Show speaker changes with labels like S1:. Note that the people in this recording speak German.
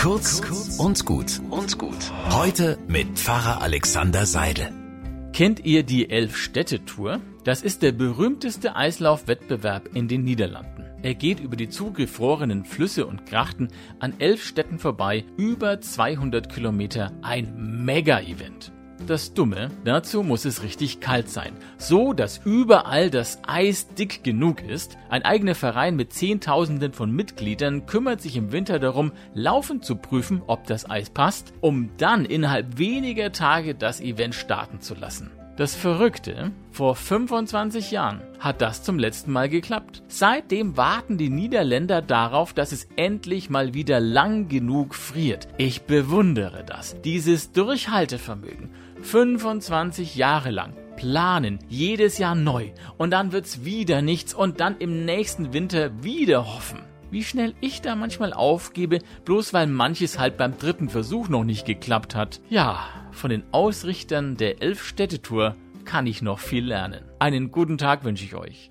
S1: Kurz und gut und gut. Heute mit Pfarrer Alexander Seidel.
S2: Kennt ihr die Elf-Städte-Tour? Das ist der berühmteste Eislaufwettbewerb in den Niederlanden. Er geht über die zugefrorenen Flüsse und Grachten an elf Städten vorbei, über 200 Kilometer, ein Mega-Event. Das Dumme, dazu muss es richtig kalt sein. So, dass überall das Eis dick genug ist. Ein eigener Verein mit Zehntausenden von Mitgliedern kümmert sich im Winter darum, laufend zu prüfen, ob das Eis passt, um dann innerhalb weniger Tage das Event starten zu lassen. Das Verrückte, vor 25 Jahren hat das zum letzten Mal geklappt. Seitdem warten die Niederländer darauf, dass es endlich mal wieder lang genug friert. Ich bewundere das. Dieses Durchhaltevermögen. 25 Jahre lang planen, jedes Jahr neu und dann wird's wieder nichts und dann im nächsten Winter wieder hoffen. Wie schnell ich da manchmal aufgebe, bloß weil manches halt beim dritten Versuch noch nicht geklappt hat. Ja, von den Ausrichtern der Elf-Städte-Tour kann ich noch viel lernen. Einen guten Tag wünsche ich euch.